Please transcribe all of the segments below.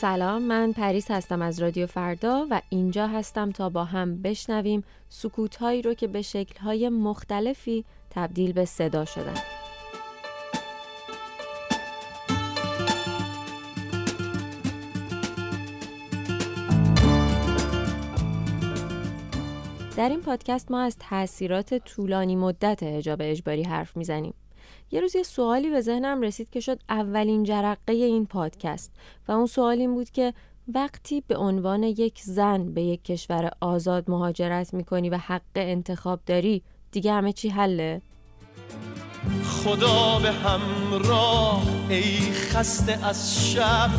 سلام من پریس هستم از رادیو فردا و اینجا هستم تا با هم بشنویم سکوت هایی رو که به شکل های مختلفی تبدیل به صدا شدن. در این پادکست ما از تاثیرات طولانی مدت حجاب اجباری حرف می‌زنیم. یه روز یه سوالی به ذهنم رسید که شد اولین جرقه این پادکست و اون سوال این بود که وقتی به عنوان یک زن به یک کشور آزاد مهاجرت می‌کنی و حق انتخاب داری دیگه همه چی حله؟ خدا به همراه ای خسته از شب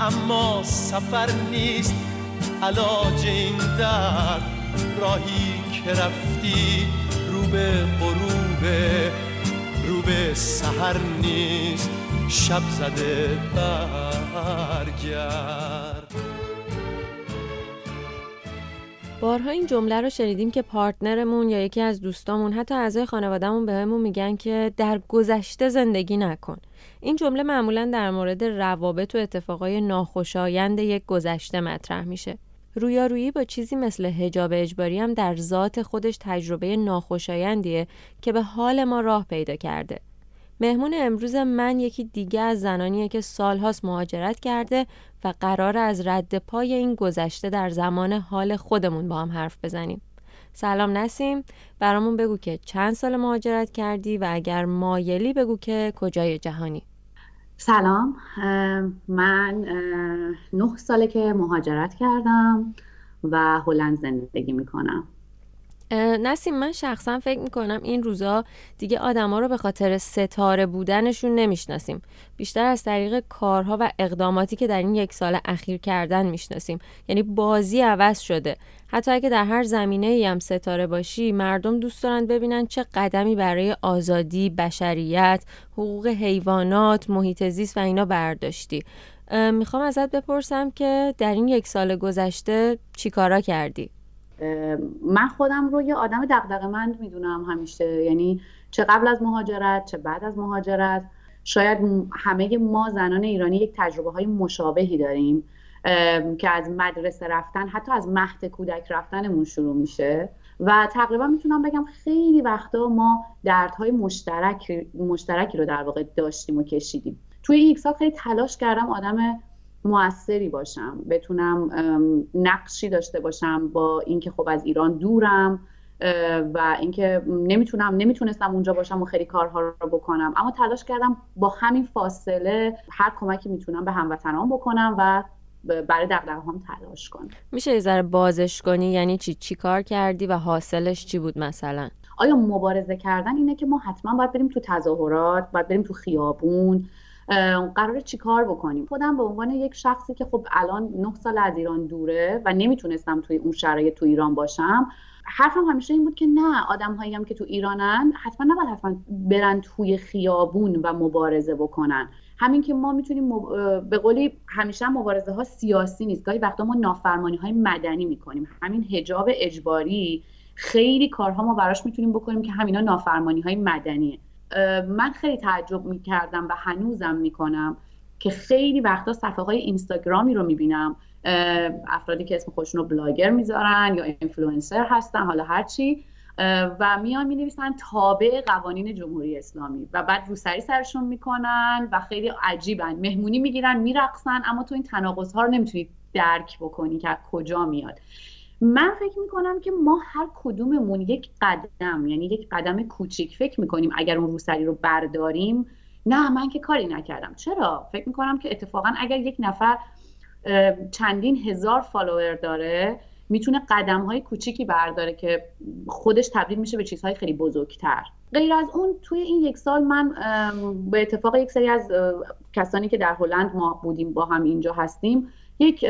اما سفر نیست علاج این درد راهی که رفتی رو به غروبه رو به سهر نیست شب زده برگرد. بارها این جمله رو شنیدیم که پارتنرمون یا یکی از دوستامون حتی اعضای خانوادهمون بهمون میگن که در گذشته زندگی نکن. این جمله معمولا در مورد روابط و اتفاقای ناخوشایند یک گذشته مطرح میشه. رویارویی با چیزی مثل هجاب اجباری هم در ذات خودش تجربه ناخوشایندیه که به حال ما راه پیدا کرده. مهمون امروز من یکی دیگه از زنانیه که سالهاست مهاجرت کرده و قرار از رد پای این گذشته در زمان حال خودمون با هم حرف بزنیم. سلام نسیم برامون بگو که چند سال مهاجرت کردی و اگر مایلی بگو که کجای جهانی سلام. من نه ساله که مهاجرت کردم و هلند زندگی می‌کنم. نسیم من شخصا فکر می‌کنم این روزا دیگه آدما رو به خاطر ستاره بودنشون نمی‌شناسیم. بیشتر از طریق کارها و اقداماتی که در این یک سال اخیر کردن می‌شناسیم. یعنی بازی عوض شده. حتی اگه در هر زمینه ای هم ستاره باشی مردم دوست دارن ببینن چه قدمی برای آزادی بشریت حقوق حیوانات محیط زیست و اینا برداشتی. می‌خوام ازت بپرسم که در این یک سال گذشته چیکارا کردی؟ من خودم رو یه آدم دغدغه‌مند می‌دونم همیشه. یعنی چه قبل از مهاجرت چه بعد از مهاجرت. شاید همه ما زنان ایرانی یک تجربه های مشابهی داریم که از مدرسه رفتن حتی از مهد کودک رفتنمون شروع میشه. و تقریبا می‌تونم بگم خیلی وقتا ما دردهای مشترک مشترکی رو در واقع داشتیم و کشیدیم. توی یک سال خیلی تلاش کردم آدم موثری باشم بتونم نقشی داشته باشم با اینکه خب از ایران دورم و اینکه نمی‌تونم نمی‌تونستم اونجا باشم و خیلی کارها رو بکنم. اما تلاش کردم با همین فاصله هر کمکی می‌تونم به هموطنان بکنم و برای دقدقه هم تلاش کنم. میشه یه ذره بازش کنی؟ یعنی چی؟ چی کار کردی و حاصلش چی بود مثلا؟ آیا مبارزه کردن اینه که ما حتما باید بریم تو تظاهرات باید بریم تو خیابون قرار چیکار بکنیم؟ خودم به عنوان یک شخصی که خب الان نه سال از ایران دوره و نمی‌تونستم توی اون شرایط تو ایران باشم حرفم همیشه این بود که نه آدم هایی هم که تو ایرانن حتما نباید حتما برن توی خیابون و مبارزه بکنن. همین که ما می‌تونیم به قولی همیشه مبارزه ها سیاسی نیست. گاهی وقتا ما نافرمانی های مدنی می‌کنیم. همین هجاب اجباری خیلی کارها ما براش می‌تونیم بکنیم که همینا نافرمانی های مدنیه. من خیلی تعجب می‌کردم و هنوزم می‌کنم که خیلی وقتا صفحه های اینستاگرامی رو می‌بینم. افرادی که اسم خودشون رو بلاگر می‌ذارن یا اینفلوئنسر هستن حالا هرچی و میان می نویسن تابع قوانین جمهوری اسلامی و بعد روسری سرشون می‌کنن و خیلی عجیبن. مهمونی می‌گیرن میرقصن اما تو این تناقض ها رو نمی‌تونید درک بکنی که از کجا میاد. من فکر می‌کنم که ما هر کدوممون یک قدم یعنی یک قدم کوچیک فکر می‌کنیم اگر اون روسری رو برداریم. نه من که کاری نکردم. چرا؟ فکر می‌کنم که اتفاقا اگر یک نفر چندین هزار فالوور داره می‌تونه قدم های کوچیکی برداره که خودش تبدیل میشه به چیزهای خیلی بزرگتر. غیر از اون توی این یک سال من به اتفاق یک سری از کسانی که در هلند ما بودیم با هم اینجا هستیم یک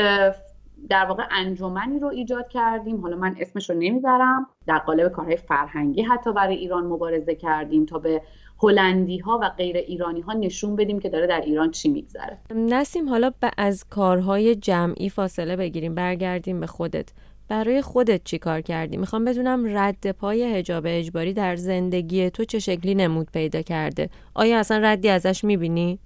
در واقع انجمنی رو ایجاد کردیم حالا من اسمش رو نمی‌برم در قالب کارهای فرهنگی حتی برای ایران مبارزه کردیم تا به هلندی ها و غیر ایرانی ها نشون بدیم که داره در ایران چی میگذره نسیم حالا از کارهای جمعی فاصله بگیریم برگردیم به خودت برای خودت چی کار کردی؟ می‌خوام بدونم رد پای هجاب اجباری در زندگی تو چه شکلی نمود پیدا کرده؟ آیا اصلا ردی ازش می‌بینی؟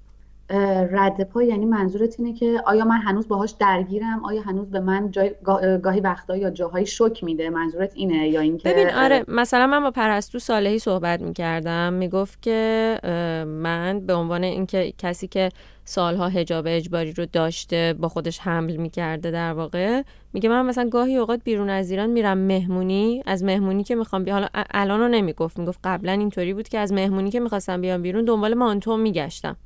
رد پا یعنی منظورت اینه که آیا من هنوز باهاش درگیرم؟ آیا هنوز به من جای گاهی وقتا یا جاهای شک میده؟ منظورت اینه یا اینکه ببین آره مثلا من با پرستو صالحی صحبت می‌کردم می‌گفت که من به عنوان اینکه کسی که سالها حجاب اجباری رو داشته با خودش حمل می‌کرده در واقع میگه من مثلا گاهی اوقات بیرون از ایران میرم مهمونی از مهمونی که می‌خوام بیا حالا الان رو نمی‌گفت می‌گفت قبلا اینطوری بود که از مهمونی که می‌خواستم بیام بیرون دنبال مانتو میگشتم.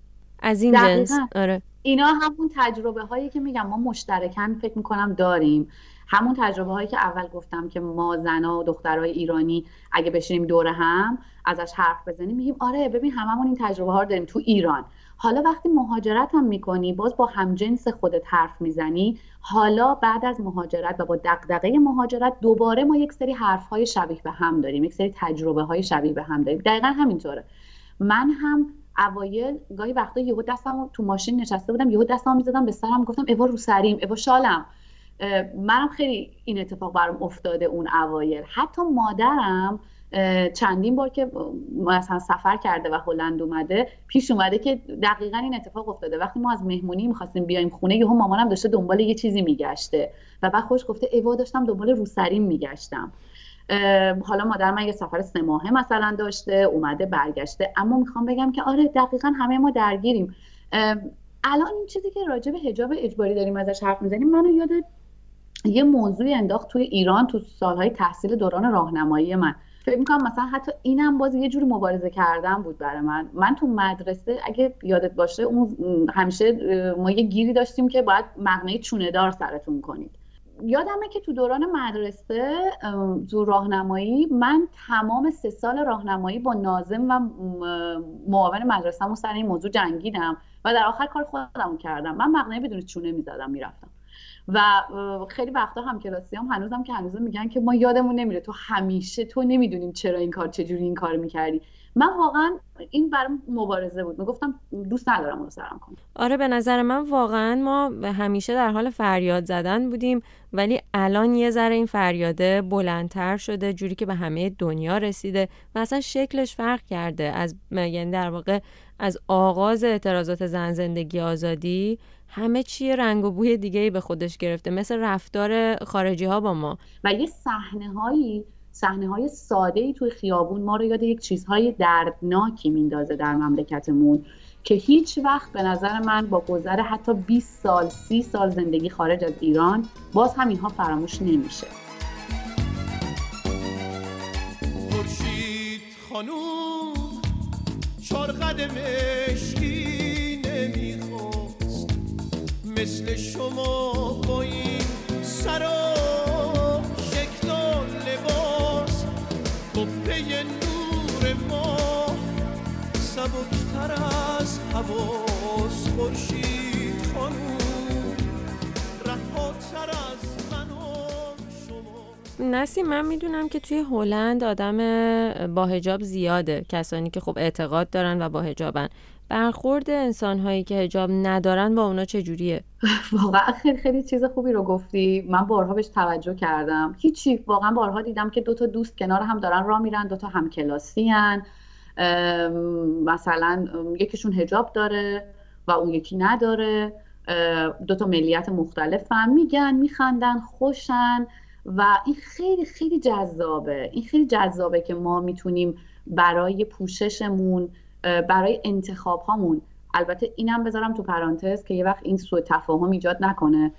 از این جنس. آره. اینا همون تجربه هایی که میگم ما مشترکن فکر می‌کنم داریم. همون تجربه هایی که اول گفتم که ما زنا و دخترای ایرانی اگه بشینیم دور هم ازش حرف بزنیم میگیم آره ببین هممون این تجربه ها رو داریم تو ایران. حالا وقتی مهاجرت هم می‌کنی باز با همجنس خودت حرف می‌زنی. حالا بعد از مهاجرت و با دقدقه مهاجرت دوباره ما یک سری حرف های شبیه به هم داریم یک سری تجربه های شبیه به هم داریم. دقیقا همینطوره. من هم اوایل گاهی وقتا یهو دستم تو ماشین نشسته بودم یهو دستم می‌زدم به سرم گفتم اوا رو سریم اوا شالم. منم خیلی این اتفاق برام افتاده اون اوایل. حتی مادرم چندین بار که مثلا سفر کرده و هلند اومده پیش اومده که دقیقا این اتفاق افتاده. وقتی ما از مهمونی می‌خواستیم بیایم خونه یهو مامانم داشته دنبال یه چیزی میگشته و بعد خوش گفته ایوا داشتم دنبال روسریم میگشتم. حالا مادر من یه سفر سه ماهه مثلا داشته اومده برگشته. اما می‌خوام بگم که آره دقیقا همه ما درگیریم. الان این چیزی که راجع به حجاب اجباری داریم ازش حرف می‌زنیم منو یاد یه موضوع انداخت توی ایران تو سالهای تحصیل دوران راهنمایی من. فکر می‌کنم مثلا حتی اینم باز یه جوری مبارزه کردن بود برای من. من تو مدرسه اگه یادت باشه اون همیشه ما یه گیری داشتیم که باید مقنعه چونه دار سرتون کنید. یادمه که تو دوران مدرسه تو راهنمایی من تمام سه سال راهنمایی با نازم و معاون مدرسه سر این موضوع جنگیدم و در آخر کار خودم کردم. من مقنعه بدون چونه می‌زدم می‌رفتم. و خیلی وقتا هم کلاسی هم هنوزم که هنوز میگن که ما یادمون نمیره. تو همیشه تو نمی‌دونیم چرا این کار چجوری این کار می‌کردی. من واقعا این برام مبارزه بود. می‌گفتم دوست ندارم اون سرم کنم. آره به نظر من واقعا ما همیشه در حال فریاد زدن بودیم ولی الان یه ذره این فریاده بلندتر شده جوری که به همه دنیا رسیده و اصلا شکلش فرق کرده. از یعنی در واقع از آغاز اعتراضات زن زندگی آزادی همه چی رنگ و بوی دیگه ای به خودش گرفته مثل رفتار خارجی ها با ما. و یه صحنه هایی صحنه های ساده ای توی خیابون ما رو یاد یک چیزهای دردناکی میندازه در مملکتمون که هیچ وقت به نظر من با گذر حتی 20 سال 30 سال زندگی خارج از ایران باز هم اینها فراموش نمیشه. خورشید خانوم چار مثل شما با این سر کپه نور ما سبکتر از حواس خورشید خانوم رهاتر از من نسیم من می‌دونم که توی هلند آدم با هجاب زیاده کسانی که خب اعتقاد دارن و با هجابن برخورد انسان هایی که هجاب ندارن با اونا چجوریه؟ واقعا خیلی خیلی چیز خوبی رو گفتی. من بارها بهش توجه کردم. هیچی. واقعا بارها دیدم که دو تا دوست کنار هم دارن راه میرن دو تا هم کلاسی هن. مثلا یکیشون هجاب داره و اون یکی نداره. دو تا ملیت مختلف هم میگن میخندن خوشن و این خیلی خیلی جذابه. این خیلی جذابه که ما می‌تونیم برای پوششمون برای انتخاب هامون البته اینم بذارم تو پرانتز که یه وقت این سوء تفاهم ایجاد نکنه.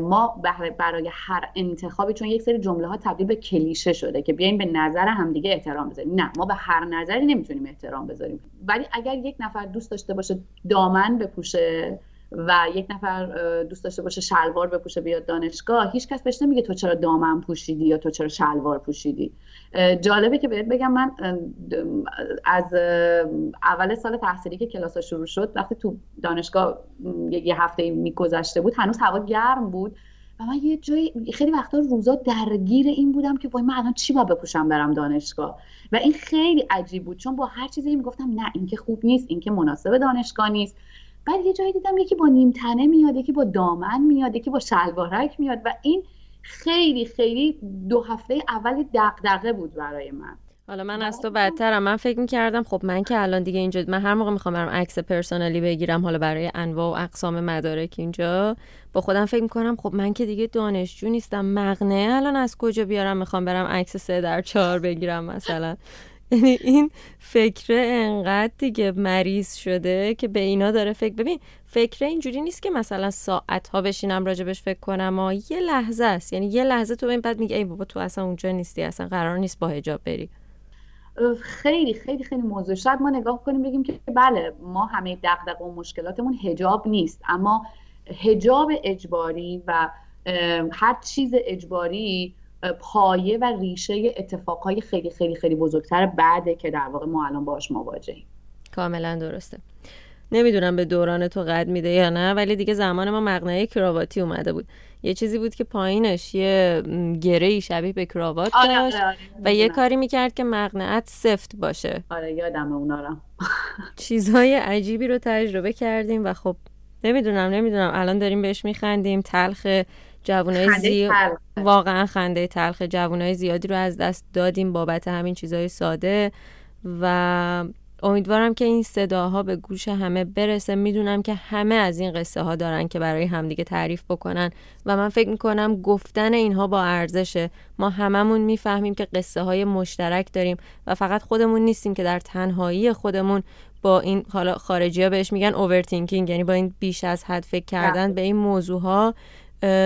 ما برای هر انتخابی چون یک سری جمله ها تبدیل به کلیشه شده که بیایم به نظر همدیگه احترام بذاریم. نه ما به هر نظری نمی‌تونیم احترام بذاریم. ولی اگر یک نفر دوست داشته باشه دامن بپوشه و یک نفر دوست داشته باشه شلوار بپوشه بیاد دانشگاه هیچ کس بهش نمیگه تو چرا دامن پوشیدی یا تو چرا شلوار پوشیدی. جالبه که بهت بگم من از اول سال تحصیلی که کلاس شروع شد وقتی تو دانشگاه یه هفته میگذشته بود هنوز هوا گرم بود و من یه جایی خیلی وقتا روزا درگیر این بودم که وای من الان چی با بپوشم برم دانشگاه؟ و این خیلی عجیب بود چون با هر چیزی می‌گفتم نه این که خوب نیست این که مناسب دانشگاه نیست. بعد یه جایی دیدم یکی با نیم تنه میاد یکی با دامن میاد یکی با شلوارک میاد و این خیلی خیلی دو هفته اول دغدغه بود برای من. حالا من از تو بدترم. من فکر می‌کردم خب من که الان دیگه اینجا من هر موقع می‌خوام برم عکس پرسونالی بگیرم حالا برای انواع و اقسام مدارک اینجا با خودم فکر می‌کنم خب من که دیگه دانشجو نیستم. مغنه الان از کجا بیارم؟ می‌خوام برم عکس سه در چهار بگیرم مثلا. یعنی این فکر انقدر دیگه مریض شده که به اینا داره فکر ببین فکر اینجوری نیست که مثلا ساعت ها بشینم راجبش فکر کنم یه لحظه است. یعنی یه لحظه تو این بعد میگه ای بابا تو اصلا اونجا نیستی اصلا قرار نیست با حجاب بری. خیلی خیلی خیلی موضوع. شاید ما نگاه کنیم بگیم که بله ما همه دغدغه و مشکلاتمون هجاب نیست. اما هجاب اجباری و هر چیز اجباری پایه و ریشه اتفاقهای خیلی خیلی خیلی بزرگتر بعده که در واقع ما الان باش مواجهیم. کاملا درسته. نمی‌دونم به دوران تو قد میده یا نه ولی دیگه زمان ما مقنعه کراواتی اومده بود. یه چیزی بود که پایینش یه گره شبیه به کراوات آره، داشت آره، آره، و یه کاری می‌کرد که مقنعت سفت باشه. آره یادم اونا رو. چیزهای عجیبی رو تجربه کردیم و خب نمی‌دونم نمی‌دونم. الان داریم بهش میخندیم تلخ جوانای زیاد واقعا خنده تلخ جوانای زیادی رو از دست دادیم بابت همین چیزهای ساده و امیدوارم که این صداها به گوش همه برسه. می‌دونم که همه از این قصه ها دارن که برای همدیگه تعریف بکنن و من فکر می‌کنم گفتن اینها با ارزشه. ما هممون می‌فهمیم که قصه های مشترک داریم و فقط خودمون نیستیم که در تنهایی خودمون با این حالا خارجی ها بهش میگن اوورتینکینگ یعنی با این بیش از حد فکر کردن به این موضوع ها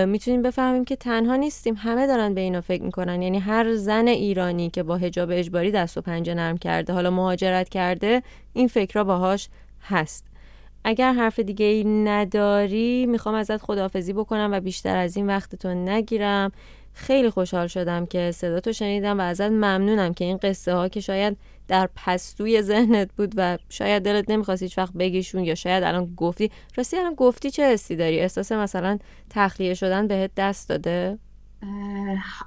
می‌تونیم بفهمیم که تنها نیستیم. همه دارن به اینا فکر می‌کنن. یعنی هر زن ایرانی که با حجاب اجباری دست و پنجه نرم کرده حالا مهاجرت کرده این فکر باهاش هست. اگر حرف دیگه ای نداری می‌خوام ازت خداحافظی بکنم و بیشتر از این وقتتون نگیرم. خیلی خوشحال شدم که صداتو شنیدم و ازت ممنونم که این قصه ها که شاید در پستوی ذهنت بود و شاید دلت نمی‌خواست هیچ وقت بگیشون یا شاید الان گفتی. راستی الان گفتی چه حسی داری؟ احساس مثلا تخلیه شدن بهت دست داده؟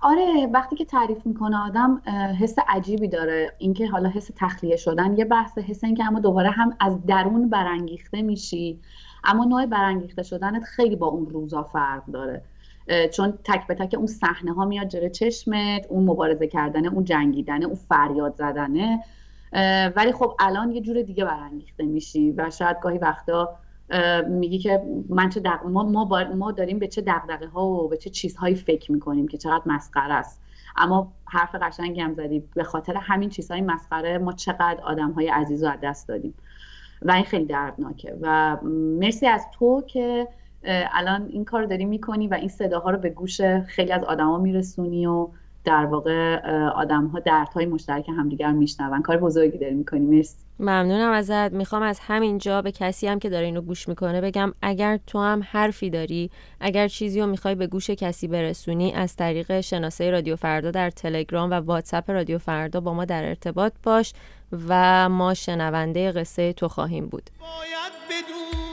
آره وقتی که تعریف می‌کنه آدم حس عجیبی داره. اینکه حالا حس تخلیه شدن یه بحث حس اینکه اما دوباره هم از درون برانگیخته میشی. اما نوع برانگیخته شدنت خیلی با اون روزا فرق داره. چون تک به تک اون صحنه ها میاد جلوی چشمت اون مبارزه کردنه اون جنگیدنه اون فریاد زدنه ولی خب الان یه جور دیگه برانگیخته میشی و شاید گاهی وقتا میگی که من چه دق... ما, ما, ما داریم به چه دقدقه ها و به چه چیزهایی فکر می‌کنیم که چقدر مسخره است. اما حرف قشنگی هم زدی به خاطر همین چیزهای مسخره ما چقدر آدم های عزیز رو از دست دادیم. و این خیلی دردناکه. و مرسی از تو که الان این کار داری می‌کنی و این صداها رو به گوش خیلی از آدما میرسونی و در واقع آدم ها دردهای مشترک همدیگر میشنون. کار بزرگی داری می‌کنی. مرسی. ممنونم ازت. می‌خوام از همین جا به کسی هم که داره اینو گوش می‌کنه بگم اگر تو هم حرفی داری اگر چیزی رو می‌خوای به گوش کسی برسونی از طریق شناسه رادیو فردا در تلگرام و واتساپ رادیو فردا با ما در ارتباط باش و ما شنونده قصه تو خواهیم بود. غذای بی